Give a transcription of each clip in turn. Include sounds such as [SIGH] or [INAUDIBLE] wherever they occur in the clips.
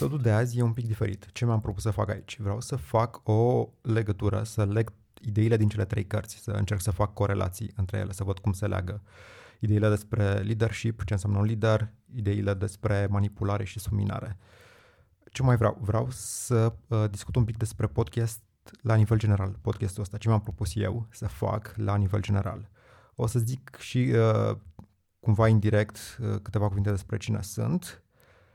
Episodul de azi e un pic diferit. Ce mi-am propus să fac aici? Vreau să fac o legătură, să leg ideile din cele trei cărți, să încerc să fac corelații între ele, să văd cum se leagă. Ideile despre leadership, ce înseamnă un lider, ideile despre manipulare și suminare. Ce mai vreau? Vreau să uh, discut un pic despre podcast la nivel general, podcastul ăsta, ce mi-am propus eu să fac la nivel general. O să zic și uh, cumva indirect uh, câteva cuvinte despre cine sunt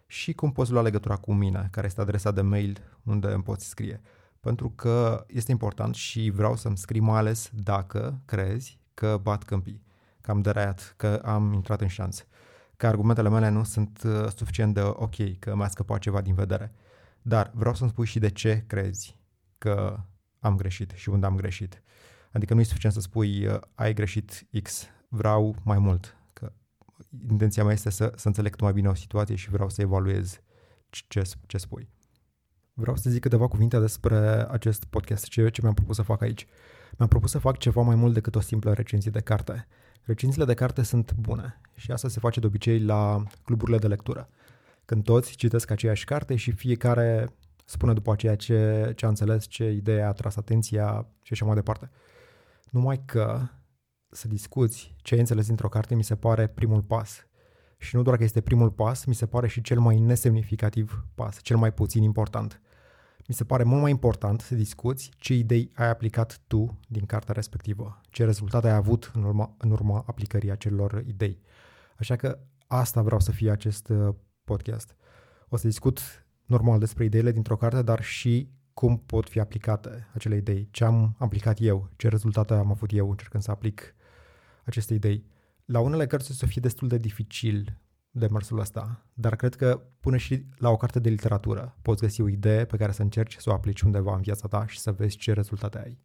și cum poți lua legătura cu mine, care este adresa de mail unde îmi poți scrie. Pentru că este important și vreau să-mi scrii mai ales dacă crezi că bat câmpii, că am deraiat, că am intrat în șanț, că argumentele mele nu sunt uh, suficient de ok, că mi-a scăpat ceva din vedere. Dar vreau să-mi spui și de ce crezi că am greșit și unde am greșit. Adică nu e suficient să spui uh, ai greșit X, vreau mai mult. Că intenția mea este să, să înțeleg mai bine o situație și vreau să evaluez ce, ce spui. Vreau să zic câteva cuvinte despre acest podcast, ce, ce mi-am propus să fac aici. Mi-am propus să fac ceva mai mult decât o simplă recenzie de carte. Recenziile de carte sunt bune și asta se face de obicei la cluburile de lectură. Când toți citesc aceeași carte și fiecare spune după aceea ce, ce a înțeles, ce idee a tras atenția și așa mai departe. Numai că să discuți ce ai înțeles dintr-o carte mi se pare primul pas. Și nu doar că este primul pas, mi se pare și cel mai nesemnificativ pas, cel mai puțin important. Mi se pare mult mai important să discuți ce idei ai aplicat tu din cartea respectivă, ce rezultate ai avut în urma, în urma aplicării acelor idei. Așa că asta vreau să fie acest uh, podcast. O să discut normal despre ideile dintr-o carte, dar și cum pot fi aplicate acele idei, ce am aplicat eu, ce rezultate am avut eu încercând să aplic aceste idei. La unele cărți o să fie destul de dificil de mersul ăsta, dar cred că până și la o carte de literatură poți găsi o idee pe care să încerci să o aplici undeva în viața ta și să vezi ce rezultate ai.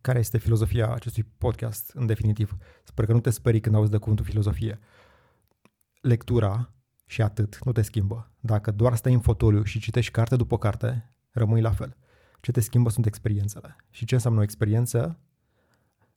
Care este filozofia acestui podcast, în definitiv? Sper că nu te sperii când auzi de cuvântul filozofie. Lectura și atât, nu te schimbă. Dacă doar stai în fotoliu și citești carte după carte, rămâi la fel. Ce te schimbă sunt experiențele. Și ce înseamnă o experiență?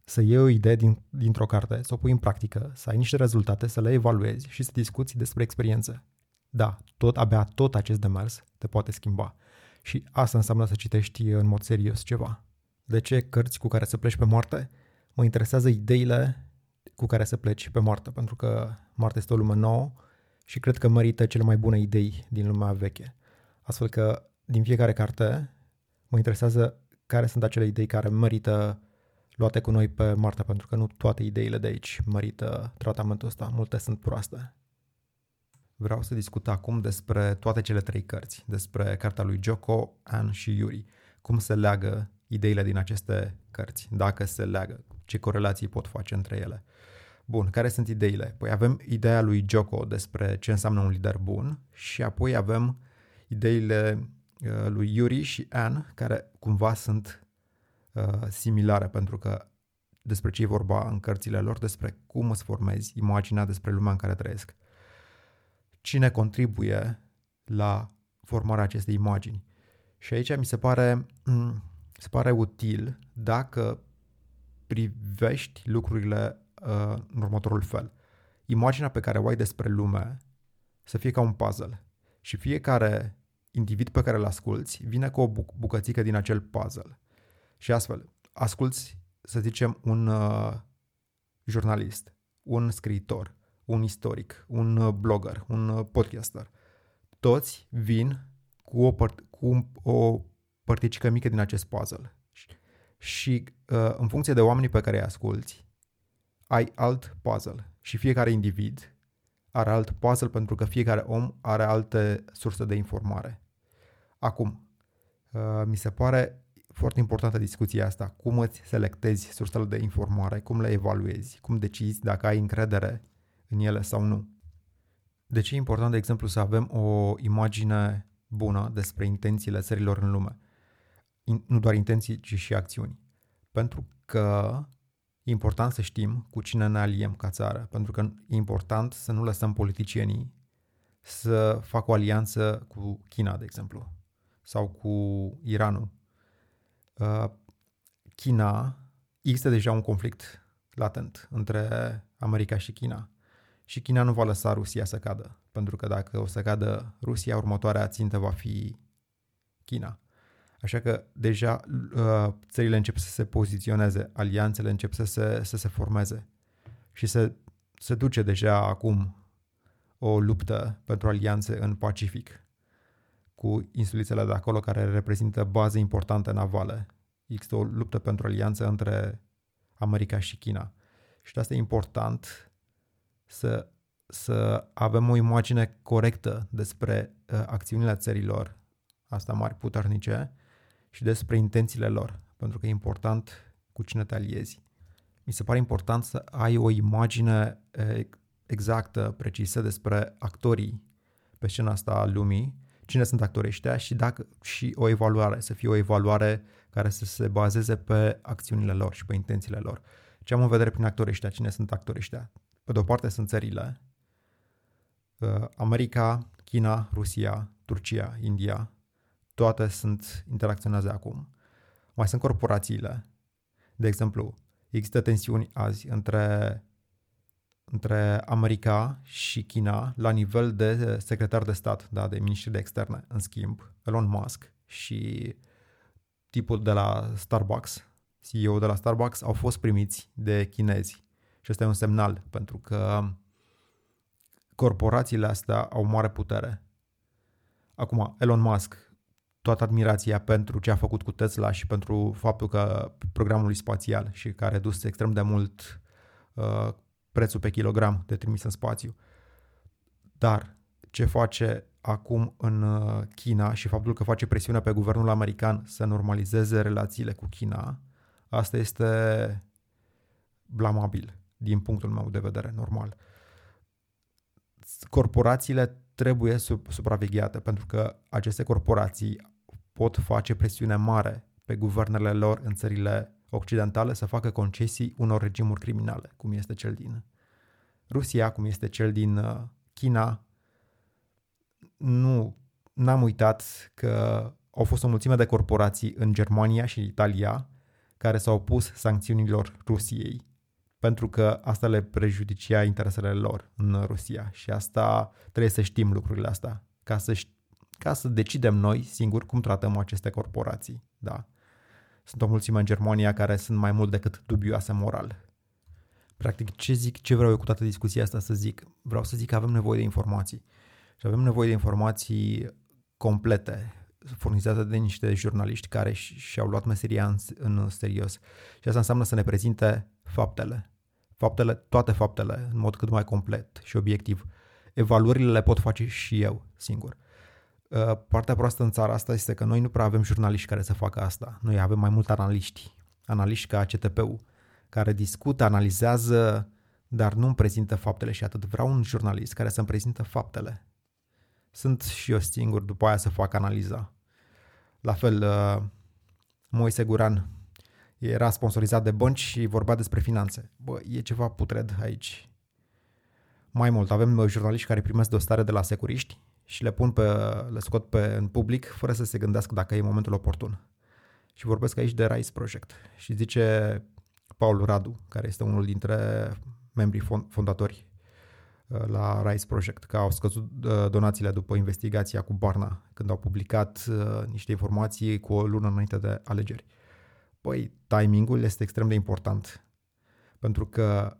Să iei o idee din, dintr-o carte, să o pui în practică, să ai niște rezultate, să le evaluezi și să discuți despre experiență. Da, tot, abia tot acest demers te poate schimba. Și asta înseamnă să citești în mod serios ceva. De ce cărți cu care să pleci pe moarte? Mă interesează ideile cu care să pleci pe moarte, pentru că moartea este o lume nouă, și cred că merită cele mai bune idei din lumea veche. Astfel că din fiecare carte mă interesează care sunt acele idei care merită luate cu noi pe Marta, pentru că nu toate ideile de aici merită tratamentul ăsta, multe sunt proaste. Vreau să discut acum despre toate cele trei cărți, despre cartea lui Joko, Anne și Yuri, cum se leagă ideile din aceste cărți, dacă se leagă, ce corelații pot face între ele. Bun, care sunt ideile? Păi avem ideea lui Joko despre ce înseamnă un lider bun și apoi avem ideile uh, lui Yuri și Anne, care cumva sunt uh, similare, pentru că despre ce e vorba în cărțile lor, despre cum îți formezi imaginea despre lumea în care trăiesc. Cine contribuie la formarea acestei imagini? Și aici mi se pare, se pare util dacă privești lucrurile uh, în următorul fel. Imaginea pe care o ai despre lume să fie ca un puzzle și fiecare individ pe care îl asculți vine cu o bucățică din acel puzzle. Și astfel, asculți, să zicem, un uh, jurnalist, un scriitor, un istoric, un uh, blogger, un uh, podcaster. Toți vin cu o, păr- cu o părticică mică din acest puzzle. Și, și uh, în funcție de oamenii pe care îi asculți, ai alt puzzle și fiecare individ are alt puzzle pentru că fiecare om are alte surse de informare. Acum, uh, mi se pare foarte importantă discuția asta. Cum îți selectezi sursele de informare, cum le evaluezi, cum decizi dacă ai încredere în ele sau nu. De ce e important, de exemplu, să avem o imagine bună despre intențiile țărilor în lume? In, nu doar intenții, ci și acțiuni. Pentru că E important să știm cu cine ne aliem ca țară, pentru că e important să nu lăsăm politicienii să facă o alianță cu China, de exemplu, sau cu Iranul. Uh, China, există deja un conflict latent între America și China Și China nu va lăsa Rusia să cadă, pentru că dacă o să cadă Rusia, următoarea țintă va fi China. Așa că deja uh, țările încep să se poziționeze, alianțele încep să se, să se formeze și se, se duce deja acum o luptă pentru alianțe în Pacific cu insulițele de acolo care reprezintă baze importante navale. Există o luptă pentru alianță între America și China. Și de asta e important să, să avem o imagine corectă despre uh, acțiunile țărilor, asta mari puternice, și despre intențiile lor, pentru că e important cu cine te aliezi. Mi se pare important să ai o imagine uh, exactă, precisă despre actorii pe scena asta a lumii, cine sunt actorii ăștia și, dacă, și o evaluare, să fie o evaluare care să se bazeze pe acțiunile lor și pe intențiile lor. Ce am în vedere prin actorii ăștia? Cine sunt actorii ăștia? Pe de o parte sunt țările, uh, America, China, Rusia, Turcia, India, toate sunt interacționează acum. Mai sunt corporațiile. De exemplu, există tensiuni azi între între America și China la nivel de secretar de stat, da, de ministri de externe. În schimb, Elon Musk și tipul de la Starbucks, CEO de la Starbucks, au fost primiți de chinezi. Și ăsta e un semnal, pentru că corporațiile astea au mare putere. Acum, Elon Musk, toată admirația pentru ce a făcut cu Tesla și pentru faptul că programul spațial și care a redus extrem de mult uh, prețul pe kilogram de trimis în spațiu. Dar ce face acum în uh, China și faptul că face presiune pe guvernul american să normalizeze relațiile cu China, asta este blamabil din punctul meu de vedere, normal. Corporațiile trebuie supravegheate pentru că aceste corporații pot face presiune mare pe guvernele lor în țările occidentale să facă concesii unor regimuri criminale, cum este cel din Rusia, cum este cel din uh, China. Nu, n-am uitat că au fost o mulțime de corporații în Germania și Italia care s-au opus sancțiunilor Rusiei pentru că asta le prejudicia interesele lor în Rusia și asta trebuie să știm lucrurile astea ca să, ca să decidem noi singuri cum tratăm aceste corporații. Da. Sunt o mulțime în Germania care sunt mai mult decât dubioase moral. Practic, ce zic, ce vreau eu cu toată discuția asta să zic? Vreau să zic că avem nevoie de informații. Și avem nevoie de informații complete, furnizate de niște jurnaliști care și-au luat meseria în, în serios. Și asta înseamnă să ne prezinte faptele. Faptele, toate faptele, în mod cât mai complet și obiectiv. Evaluările le pot face și eu singur. Uh, partea proastă în țara asta este că noi nu prea avem jurnaliști care să facă asta. Noi avem mai mult analiști. Analiști ca CTP-ul, care discută, analizează, dar nu îmi prezintă faptele și atât. Vreau un jurnalist care să-mi prezintă faptele. Sunt și eu singur după aia să fac analiza. La fel, uh, Moise Guran era sponsorizat de bănci și vorbea despre finanțe. Bă, e ceva putred aici. Mai mult, avem uh, jurnaliști care primesc dosare de la securiști și le pun pe, le scot pe, în public fără să se gândească dacă e momentul oportun. Și vorbesc aici de Rise Project. Și zice Paul Radu, care este unul dintre membrii fondatori uh, la Rise Project, că au scăzut uh, donațiile după investigația cu Barna, când au publicat uh, niște informații cu o lună înainte de alegeri. Păi, timingul este extrem de important, pentru că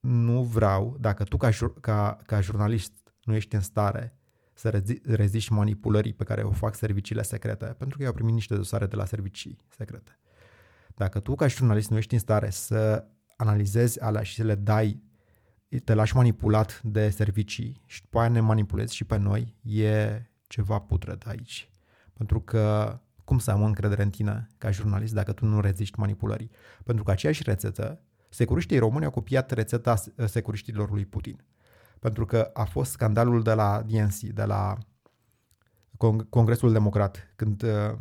nu vreau, dacă tu ca, ca, ca jurnalist nu ești în stare să rezi, reziști manipulării pe care o fac serviciile secrete, pentru că eu au primit niște dosare de la servicii secrete dacă tu ca jurnalist nu ești în stare să analizezi alea și să le dai, te lași manipulat de servicii și după aia ne manipulezi și pe noi, e ceva putred aici. Pentru că cum să am încredere în tine ca jurnalist dacă tu nu reziști manipulării? Pentru că aceeași rețetă, securiștii români au copiat rețeta securiștilor lui Putin. Pentru că a fost scandalul de la DNC, de la Congresul Democrat, când uh,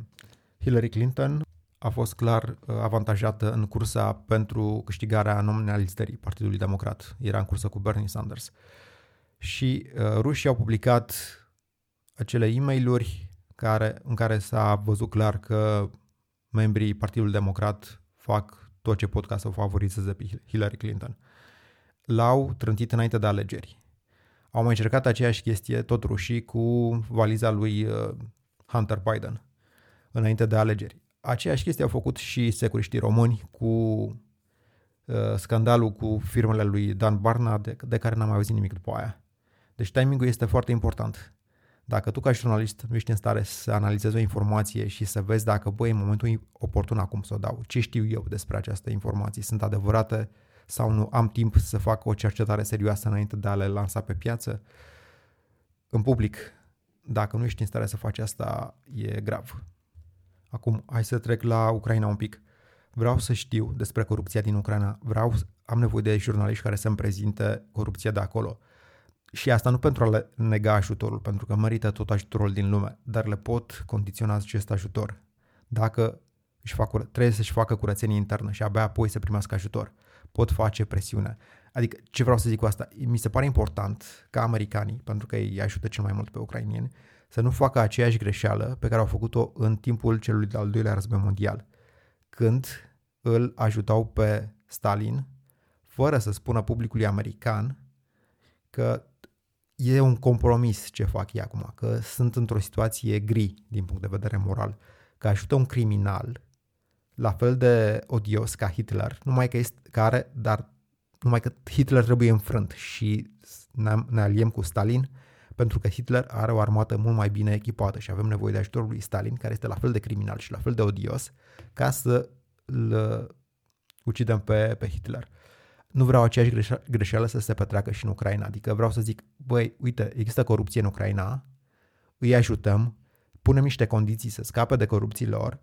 Hillary Clinton a fost clar uh, avantajată în cursa pentru câștigarea nominalizării Partidului Democrat. Era în cursă cu Bernie Sanders. Și uh, rușii au publicat acele e mail care, în care s-a văzut clar că membrii Partidului Democrat fac tot ce pot ca să o favorizeze pe Hillary Clinton. l-au trântit înainte de alegeri. Au mai încercat aceeași chestie, tot rușii, cu valiza lui uh, Hunter Biden înainte de alegeri. Aceeași chestie au făcut și securiștii români cu uh, scandalul cu firmele lui Dan Barna, de, de care n-am mai auzit nimic după aia. Deci timingul este foarte important. Dacă tu ca jurnalist nu ești în stare să analizezi o informație și să vezi dacă, băi, în momentul oportun acum să o dau, ce știu eu despre această informație, sunt adevărate sau nu, am timp să fac o cercetare serioasă înainte de a le lansa pe piață, în public, dacă nu ești în stare să faci asta, e grav. Acum, hai să trec la Ucraina un pic. Vreau să știu despre corupția din Ucraina. Vreau, am nevoie de jurnaliști care să-mi prezinte corupția de acolo. Și asta nu pentru a le nega ajutorul, pentru că merită tot ajutorul din lume, dar le pot condiționa acest ajutor. Dacă își fac, trebuie să-și facă curățenie internă și abia apoi să primească ajutor. Pot face presiune. Adică, ce vreau să zic cu asta? Mi se pare important ca americanii, pentru că ei ajută cel mai mult pe ucrainieni, să nu facă aceeași greșeală pe care au făcut-o în timpul celui de-al doilea război mondial, când îl ajutau pe Stalin, fără să spună publicului american că e un compromis ce fac ei acum, că sunt într-o situație gri din punct de vedere moral, că ajută un criminal la fel de odios ca Hitler, numai că este care, dar numai că Hitler trebuie înfrânt și ne aliem cu Stalin pentru că Hitler are o armată mult mai bine echipată și avem nevoie de ajutorul lui Stalin, care este la fel de criminal și la fel de odios, ca să îl ucidem pe, pe Hitler nu vreau aceeași greșeală să se petreacă și în Ucraina. Adică vreau să zic, băi, uite, există corupție în Ucraina, îi ajutăm, punem niște condiții să scape de corupții lor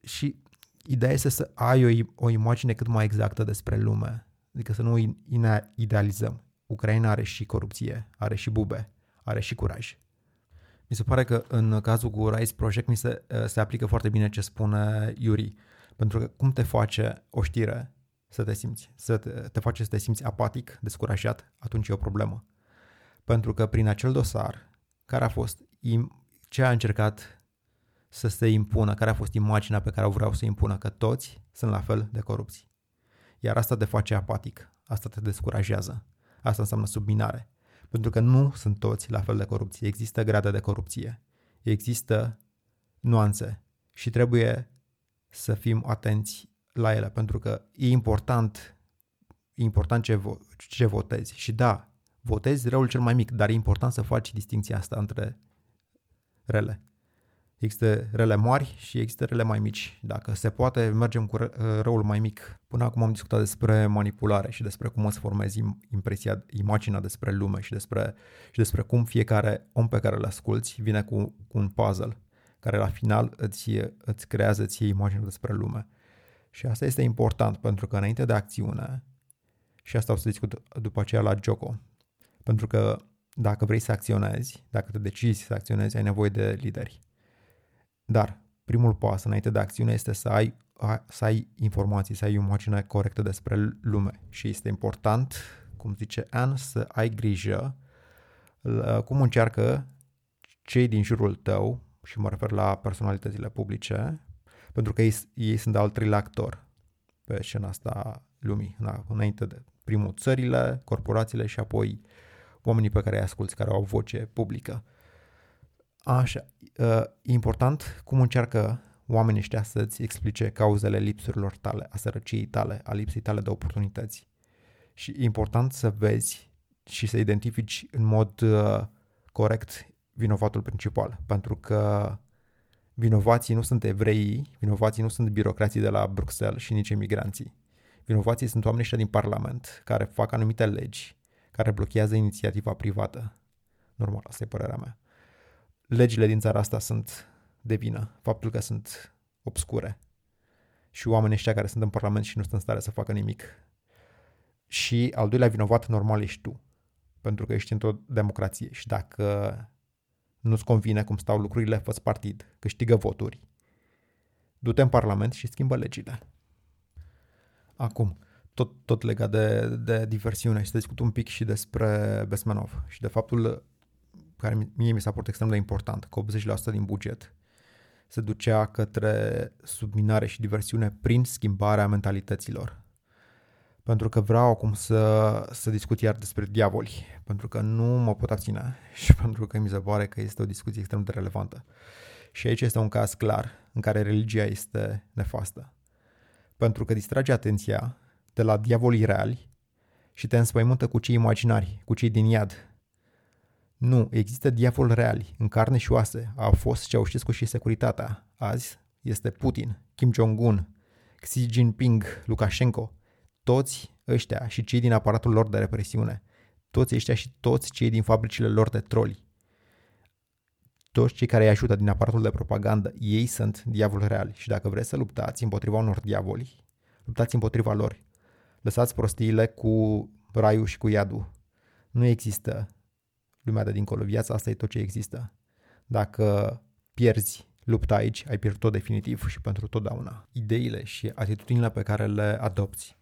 și ideea este să ai o, o imagine cât mai exactă despre lume. Adică să nu idealizăm. Ucraina are și corupție, are și bube, are și curaj. Mi se pare că în cazul cu Rise Project mi se, se aplică foarte bine ce spune Yuri. Pentru că cum te face o știre să te simți, să te, te face să te simți apatic, descurajat, atunci e o problemă. Pentru că prin acel dosar, care a fost, ce a încercat să se impună, care a fost imaginea pe care o vreau să impună, că toți sunt la fel de corupți. Iar asta te face apatic, asta te descurajează, asta înseamnă subminare. Pentru că nu sunt toți la fel de corupție, există grade de corupție, există nuanțe și trebuie să fim atenți la ele, pentru că e important, e important ce, vo- ce votezi. Și da, votezi răul cel mai mic, dar e important să faci distinția asta între rele. Există rele mari și există rele mai mici. Dacă se poate, mergem cu răul mai mic. Până acum am discutat despre manipulare și despre cum să formezi impresia, imaginea despre lume și despre, și despre cum fiecare om pe care îl asculți vine cu, cu un puzzle care la final îți, îți creează ție imaginea despre lume. Și asta este important pentru că înainte de acțiune, și asta o să discut după aceea la Joko, pentru că dacă vrei să acționezi, dacă te decizi să acționezi, ai nevoie de lideri. Dar primul pas înainte de acțiune este să ai, să ai informații, să ai o imagine corectă despre lume. Și este important, cum zice Anne, să ai grijă cum încearcă cei din jurul tău, și mă refer la personalitățile publice, pentru că ei, ei sunt al treilea actor pe scena asta lumii, înainte de primul țările, corporațiile și apoi oamenii pe care îi asculți, care au voce publică. Așa, e important cum încearcă oamenii ăștia să-ți explice cauzele lipsurilor tale, a sărăciei tale, a lipsei tale de oportunități. Și e important să vezi și să identifici în mod uh, corect vinovatul principal, pentru că Vinovații nu sunt evreii, vinovații nu sunt birocrații de la Bruxelles și nici emigranții. Vinovații sunt oamenii ăștia din Parlament care fac anumite legi care blochează inițiativa privată. Normal, asta e părerea mea. Legile din țara asta sunt de vină, faptul că sunt obscure. Și oamenii ăștia care sunt în Parlament și nu sunt în stare să facă nimic. Și al doilea vinovat normal ești tu, pentru că ești într-o democrație și dacă nu-ți convine cum stau lucrurile, fă partid, câștigă voturi. Du-te în Parlament și schimbă legile. Acum, tot, tot legat de, de diversiune și să discut un pic și despre Besmenov și de faptul care mie mi s-a părut extrem de important, că 80% din buget se ducea către subminare și diversiune prin schimbarea mentalităților. pentru că vreau acum să, să discut iar despre diavoli, pentru că nu mă pot abține [LAUGHS] și pentru că mi se pare că este o discuție extrem de relevantă. Și aici este un caz clar în care religia este nefastă. Pentru că distrage atenția de la diavolii reali și te înspăimântă cu cei imaginari, cu cei din iad. Nu, există diavoli reali, în carne și oase. A fost Ceaușescu și securitatea. Azi este Putin, Kim Jong-un, Xi Jinping, Lukashenko, toți ăștia și cei din aparatul lor de represiune, toți ăștia și toți cei din fabricile lor de troli, toți cei care îi ajută din aparatul de propagandă, ei sunt diavoli reali și dacă vreți să luptați împotriva unor diavoli, luptați împotriva lor. Lăsați prostiile cu raiul și cu iadul. Nu există lumea de dincolo. Viața asta e tot ce există. Dacă pierzi lupta aici, ai pierdut-o definitiv și pentru totdeauna. Ideile și atitudinile pe care le adopți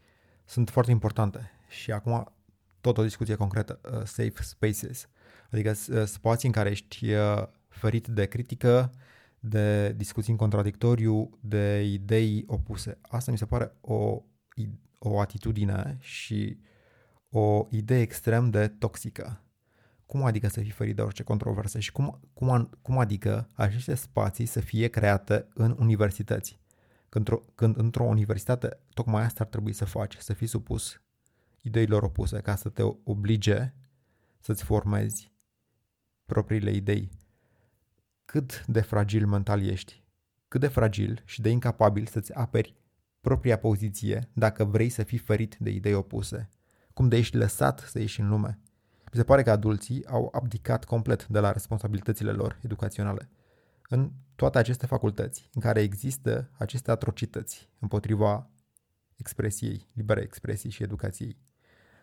sunt foarte importante și acum tot o discuție concretă, uh, safe spaces, adică uh, spații în care ești uh, ferit de critică, de discuții în contradictoriu, de idei opuse. Asta mi se pare o, o atitudine și o idee extrem de toxică. Cum adică să fii ferit de orice controversă și cum, cum, cum adică aceste spații să fie create în universități? Când, când într-o universitate tocmai asta ar trebui să faci, să fii supus ideilor opuse, ca să te oblige să-ți formezi propriile idei. Cât de fragil mental ești, cât de fragil și de incapabil să-ți aperi propria poziție dacă vrei să fii ferit de idei opuse, cum de ești lăsat să ieși în lume. Mi se pare că adulții au abdicat complet de la responsabilitățile lor educaționale. În toate aceste facultăți în care există aceste atrocități împotriva expresiei, liberă expresii și educației.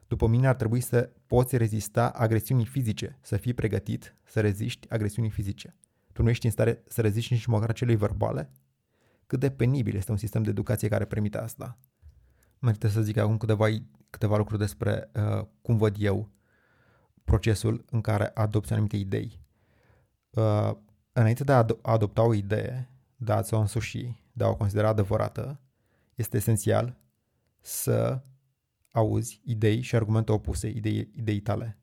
După mine ar trebui să poți rezista agresiunii fizice, să fii pregătit să reziști agresiunii fizice. Tu nu ești în stare să reziști nici măcar celei verbale? Cât de penibil este un sistem de educație care permite asta? Merită să zic acum câteva, câteva lucruri despre uh, cum văd eu procesul în care adopți anumite idei. Uh, înainte de a ad- adopta o idee, de a-ți o însuși, de a o considera adevărată, este esențial să auzi idei și argumente opuse idei, idei tale.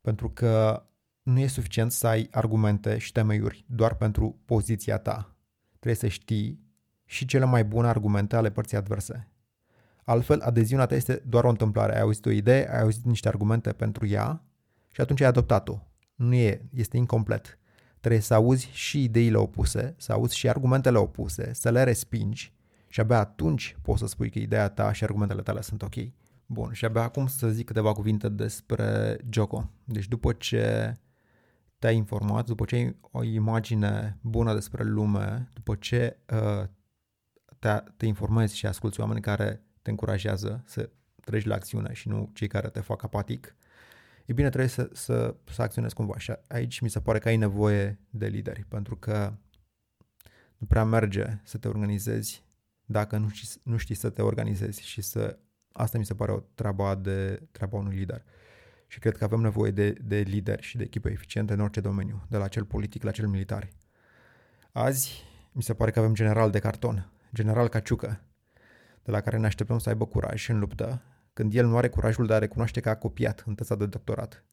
Pentru că nu e suficient să ai argumente și temeiuri doar pentru poziția ta. Trebuie să știi și cele mai bune argumente ale părții adverse. Altfel, adeziunea ta este doar o întâmplare. Ai auzit o idee, ai auzit niște argumente pentru ea și atunci ai adoptat-o. Nu e, este incomplet. Trebuie să auzi și ideile opuse, să auzi și argumentele opuse, să le respingi și abia atunci poți să spui că ideea ta și argumentele tale sunt ok. Bun, și abia acum să zic câteva cuvinte despre Joko. Deci după ce te-ai informat, după ce ai o imagine bună despre lume, după ce uh, te, te informezi și asculți oameni care te încurajează să treci la acțiune și nu cei care te fac apatic, e bine, trebuie să, să, să acționezi cumva. Și aici mi se pare că ai nevoie de lideri, pentru că nu prea merge să te organizezi dacă nu știi, nu știi să te organizezi și să... Asta mi se pare o treabă de treaba unui lider. Și cred că avem nevoie de, de lideri și de echipe eficiente în orice domeniu, de la cel politic la cel militar. Azi mi se pare că avem general de carton, general Caciucă, de la care ne așteptăm să aibă curaj în luptă când el nu are curajul de a recunoaște că a copiat în teza de doctorat?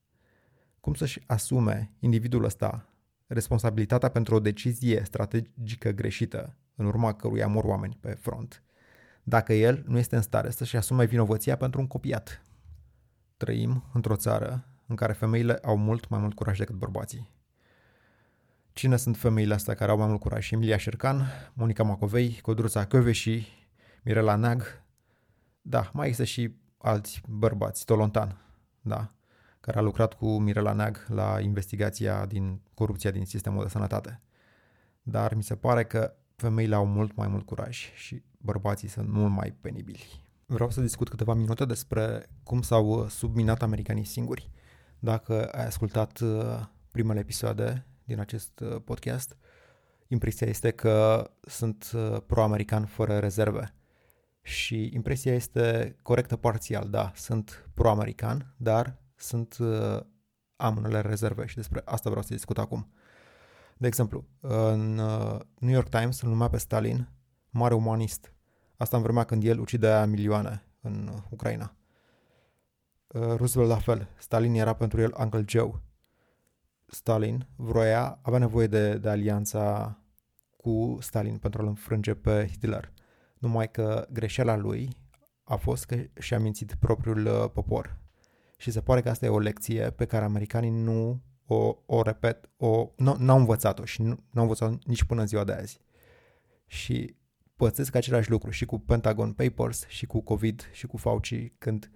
Cum să-și asume individul ăsta responsabilitatea pentru o decizie strategică greșită, în urma căruia mor oameni pe front, dacă el nu este în stare să-și asume vinovăția pentru un copiat? Trăim într-o țară în care femeile au mult mai mult curaj decât bărbații. Cine sunt femeile astea care au mai mult curaj? Emilia Șercan, Monica Macovei, Codruța și Mirela Neag. Da, mai există și alți bărbați, Tolontan, da, care a lucrat cu Mirela Neag la investigația din corupția din sistemul de sănătate. Dar mi se pare că femeile au mult mai mult curaj și bărbații sunt mult mai penibili. Vreau să discut câteva minute despre cum s-au subminat americanii singuri. Dacă ai ascultat uh, primele episoade din acest uh, podcast, impresia este că sunt uh, pro-american fără rezerve și impresia este corectă parțial, da, sunt pro-american, dar sunt, uh, am unele rezerve și despre asta vreau să discut acum. De exemplu, în uh, New York Times îl numea pe Stalin mare umanist. Asta în vremea când el ucidea milioane în Ucraina. Uh, Roosevelt la fel. Stalin era pentru el Uncle Joe. Stalin vroia, avea nevoie de, de alianța cu Stalin pentru a-l înfrânge pe Hitler. Numai că greșeala lui a fost că și-a mințit propriul uh, popor. Și se pare că asta e o lecție pe care americanii nu o, o repet, o, nu, n-au învățat-o și nu, nu au învățat nici până în ziua de azi. Și pățesc același lucru și cu Pentagon Papers și cu COVID și cu Fauci când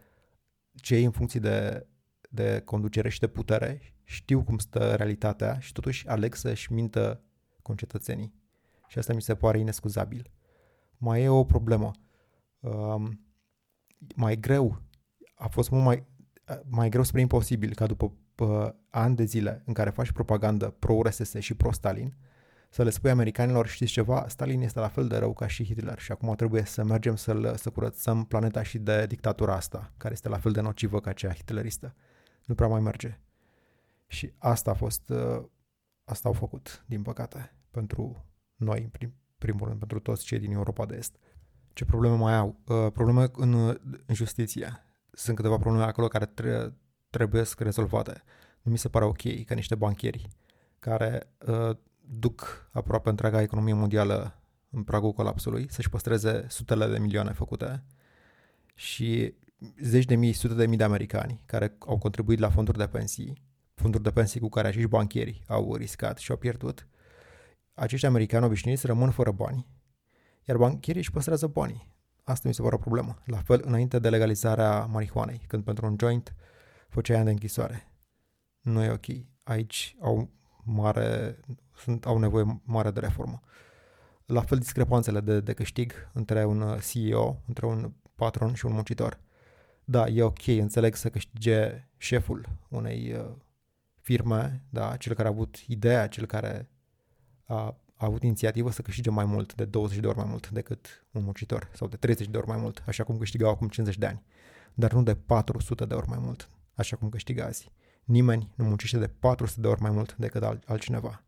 cei în funcție de, de conducere și de putere știu cum stă realitatea și totuși aleg să-și mintă concetățenii. Și asta mi se pare inescuzabil. Mai e o problemă. Um, mai greu, a fost mult mai, mai greu spre imposibil ca după uh, ani de zile în care faci propagandă pro-RSS și pro-Stalin, să le spui americanilor, știți ceva, Stalin este la fel de rău ca și Hitler și acum trebuie să mergem să să curățăm planeta și de dictatura asta, care este la fel de nocivă ca cea hitleristă. Nu prea mai merge. Și asta a fost, uh, asta au făcut, din păcate, pentru noi, în prim, primul rând, pentru toți cei din Europa de Est. Ce probleme mai au? Uh, probleme în, în justiție. Sunt câteva probleme acolo care tre- trebuie rezolvate. Nu mi se pare ok că niște banchieri care uh, duc aproape întreaga economie mondială în pragul colapsului, să-și păstreze sutele de milioane făcute și zeci de mii, sute de mii de americani care au contribuit la fonduri de pensii, fonduri de pensii cu care acești banchieri au riscat și au pierdut, acești americani obișnuiți rămân fără bani, iar banchierii își păstrează banii. Asta mi se pare o problemă. La fel înainte de legalizarea marihuanei, când pentru un joint făceai ani de închisoare. Nu e ok. Aici au mare, sunt, au nevoie mare de reformă. La fel discrepanțele de, de câștig între un CEO, între un patron și un muncitor. Da, e ok, înțeleg să câștige șeful unei uh, firme, da, cel care a avut ideea, cel care a, a avut inițiativă să câștige mai mult, de 20 de ori mai mult decât un muncitor, sau de 30 de ori mai mult, așa cum câștigau acum 50 de ani, dar nu de 400 de ori mai mult, așa cum câștigă azi. Nimeni nu muncește de 400 de ori mai mult decât altcineva.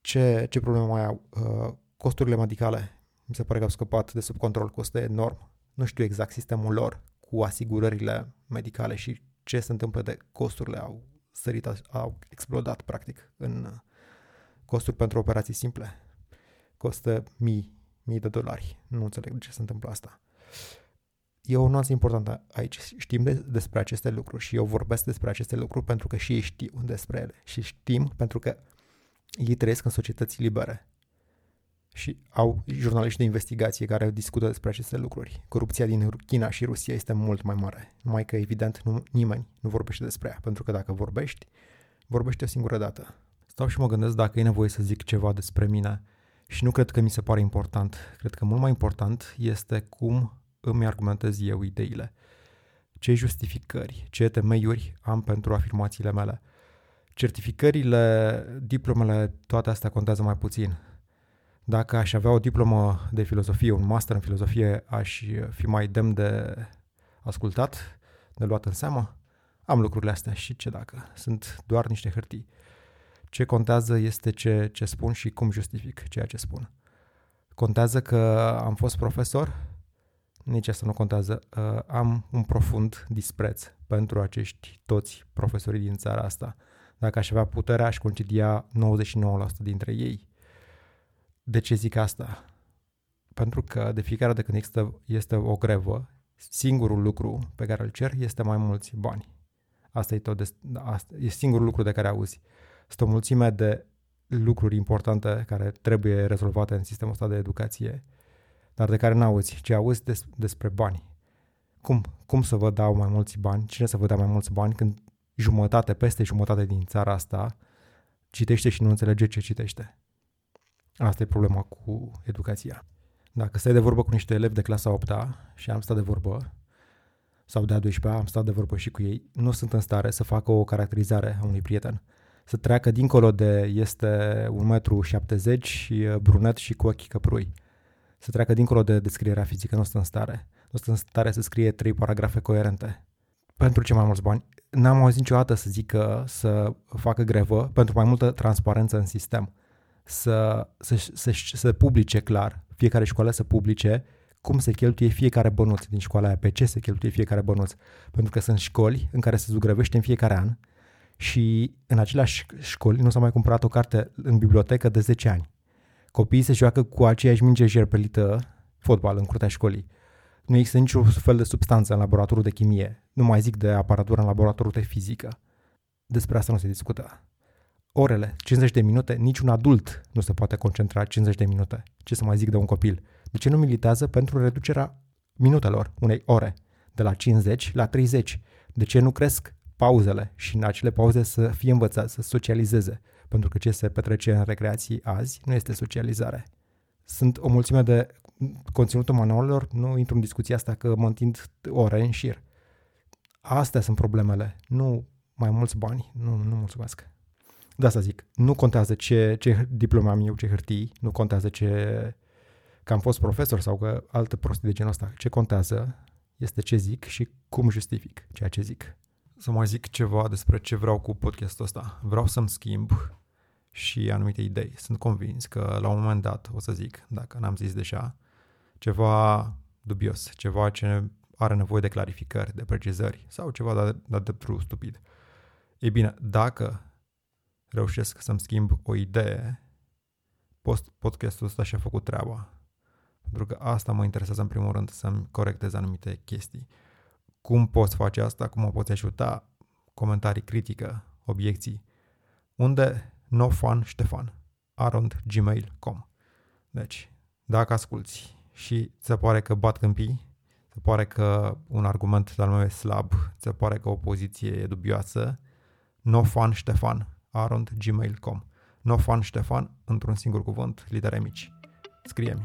Ce, ce probleme mai au? Uh, costurile medicale. Mi se pare că au scăpat de sub control, costă enorm. Nu știu exact sistemul lor cu asigurările medicale și ce se întâmplă de costurile au sărit, au explodat practic în uh, costuri pentru operații simple. Costă mii, mii de dolari. Nu înțeleg de ce se întâmplă asta. E o nuanță importantă aici. Știm de, despre aceste lucruri și eu vorbesc despre aceste lucruri pentru că și ei știu despre ele. Și știm pentru că ei trăiesc în societăți libere și au jurnaliști de investigație care discută despre aceste lucruri. Corupția din China și Rusia este mult mai mare, numai că evident nu, nimeni nu vorbește despre ea, pentru că dacă vorbești, vorbește o singură dată. Stau și mă gândesc dacă e nevoie să zic ceva despre mine și nu cred că mi se pare important. Cred că mult mai important este cum îmi argumentez eu ideile. Ce justificări, ce temeiuri am pentru afirmațiile mele. Certificările, diplomele, toate astea contează mai puțin. Dacă aș avea o diplomă de filozofie, un master în filozofie, aș fi mai demn de ascultat, de luat în seamă. Am lucrurile astea și ce dacă? Sunt doar niște hârtii. Ce contează este ce, ce spun și cum justific ceea ce spun. Contează că am fost profesor, nici asta nu contează. Uh, am un profund dispreț pentru acești toți profesorii din țara asta. Dacă aș avea puterea, aș concidia 99% dintre ei. De ce zic asta? Pentru că de fiecare dată când există, este o grevă, singurul lucru pe care îl cer este mai mulți bani. Asta e, tot de, asta e singurul lucru de care auzi. Sunt o mulțime de lucruri importante care trebuie rezolvate în sistemul ăsta de educație dar de care n-auzi, ci auzi des, despre bani. Cum, cum să vă dau mai mulți bani? Cine să vă dea mai mulți bani când jumătate, peste jumătate din țara asta citește și nu înțelege ce citește? Asta e problema cu educația. Dacă stai de vorbă cu niște elevi de clasa 8 și am stat de vorbă, sau de a 12 am stat de vorbă și cu ei, nu sunt în stare să facă o caracterizare a unui prieten. Să treacă dincolo de este 1,70 m și brunet și cu ochii căprui să treacă dincolo de descrierea fizică, nu stă în stare. Nu stă în stare să scrie trei paragrafe coerente. Pentru ce mai mulți bani? N-am auzit niciodată să zică să facă grevă pentru mai multă transparență în sistem. Să, să, să, să publice clar, fiecare școală să publice cum se cheltuie fiecare bănuț din școala aia, pe ce se cheltuie fiecare bănuț. Pentru că sunt școli în care se zugrăvește în fiecare an și în aceleași școli nu s-a mai cumpărat o carte în bibliotecă de 10 ani. Copiii se joacă cu aceeași minge jerpelită fotbal în curtea școlii. Nu există niciun fel de substanță în laboratorul de chimie. Nu mai zic de aparatură în laboratorul de fizică. Despre asta nu se discută. Orele, 50 de minute, niciun adult nu se poate concentra 50 de minute. Ce să mai zic de un copil? De ce nu militează pentru reducerea minutelor unei ore, de la 50 la 30? De ce nu cresc pauzele și în acele pauze să fie învățat să socializeze? Pentru că ce se petrece în recreații azi nu este socializare. Sunt o mulțime de conținutul manualelor, nu intru în discuția asta că mă întind ore în șir. Astea sunt problemele, nu mai mulți bani, nu, nu mulțumesc. De asta zic, nu contează ce, ce diploma am eu, ce hârtii, nu contează ce, că am fost profesor sau că alte prostii de genul ăsta. Ce contează este ce zic și cum justific ceea ce zic. Să mai zic ceva despre ce vreau cu podcastul ăsta. Vreau să-mi schimb și anumite idei. Sunt convins că la un moment dat o să zic, dacă n-am zis deja, ceva dubios, ceva ce are nevoie de clarificări, de precizări sau ceva de, de dreptul stupid. Ei bine, dacă reușesc să-mi schimb o idee, post podcastul ăsta și-a făcut treaba. Pentru că asta mă interesează în primul rând, să-mi corectez anumite chestii. Cum poți face asta? Cum mă poți ajuta? Comentarii, critică, obiecții. Unde? Nofan Ștefan arond gmail.com Deci, dacă asculti și ți se pare că bat câmpii, se pare că un argument al meu e slab, se pare că o poziție e dubioasă, nofan Ștefan arond gmail.com nofan Ștefan într-un singur cuvânt, litere mici. Scrie-mi.